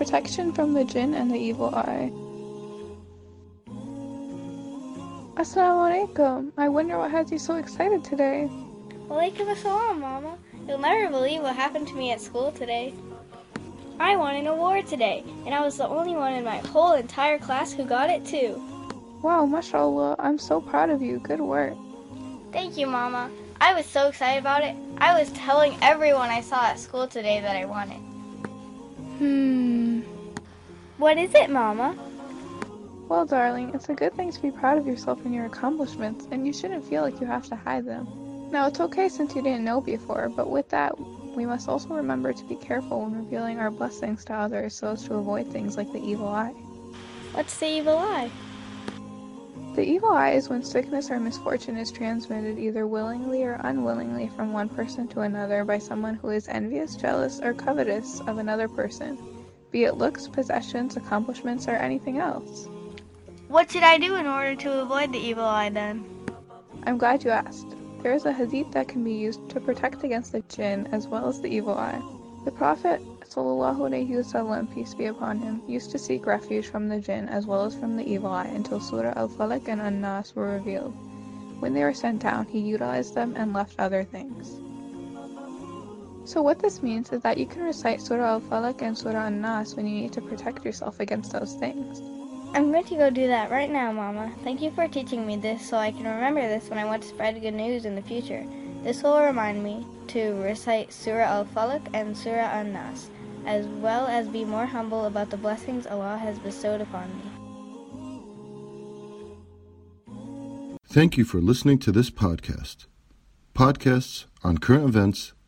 Protection from the jinn and the evil eye. Assalamu alaikum. I wonder what has you so excited today. Walaikum assalam, Mama. You'll never believe what happened to me at school today. I won an award today, and I was the only one in my whole entire class who got it too. Wow, mashallah. I'm so proud of you. Good work. Thank you, Mama. I was so excited about it. I was telling everyone I saw at school today that I won it. Hmm. What is it, Mama? Well, darling, it's a good thing to be proud of yourself and your accomplishments, and you shouldn't feel like you have to hide them. Now, it's okay since you didn't know before, but with that, we must also remember to be careful when revealing our blessings to others so as to avoid things like the evil eye. What's the evil eye? The evil eye is when sickness or misfortune is transmitted either willingly or unwillingly from one person to another by someone who is envious, jealous, or covetous of another person, be it looks, possessions, accomplishments, or anything else. What should I do in order to avoid the evil eye then? I'm glad you asked. There is a hadith that can be used to protect against the jinn as well as the evil eye. The Prophet وسلم, peace be upon him, used to seek refuge from the jinn as well as from the evil eye until Surah Al-Falaq and An-Nas were revealed. When they were sent down, he utilized them and left other things. So what this means is that you can recite Surah Al-Falaq and Surah An-Nas when you need to protect yourself against those things. I'm going to go do that right now, Mama. Thank you for teaching me this so I can remember this when I want to spread good news in the future. This will remind me to recite Surah Al-Falaq and Surah An-Nas as well as be more humble about the blessings Allah has bestowed upon me. Thank you for listening to this podcast. Podcasts on current events,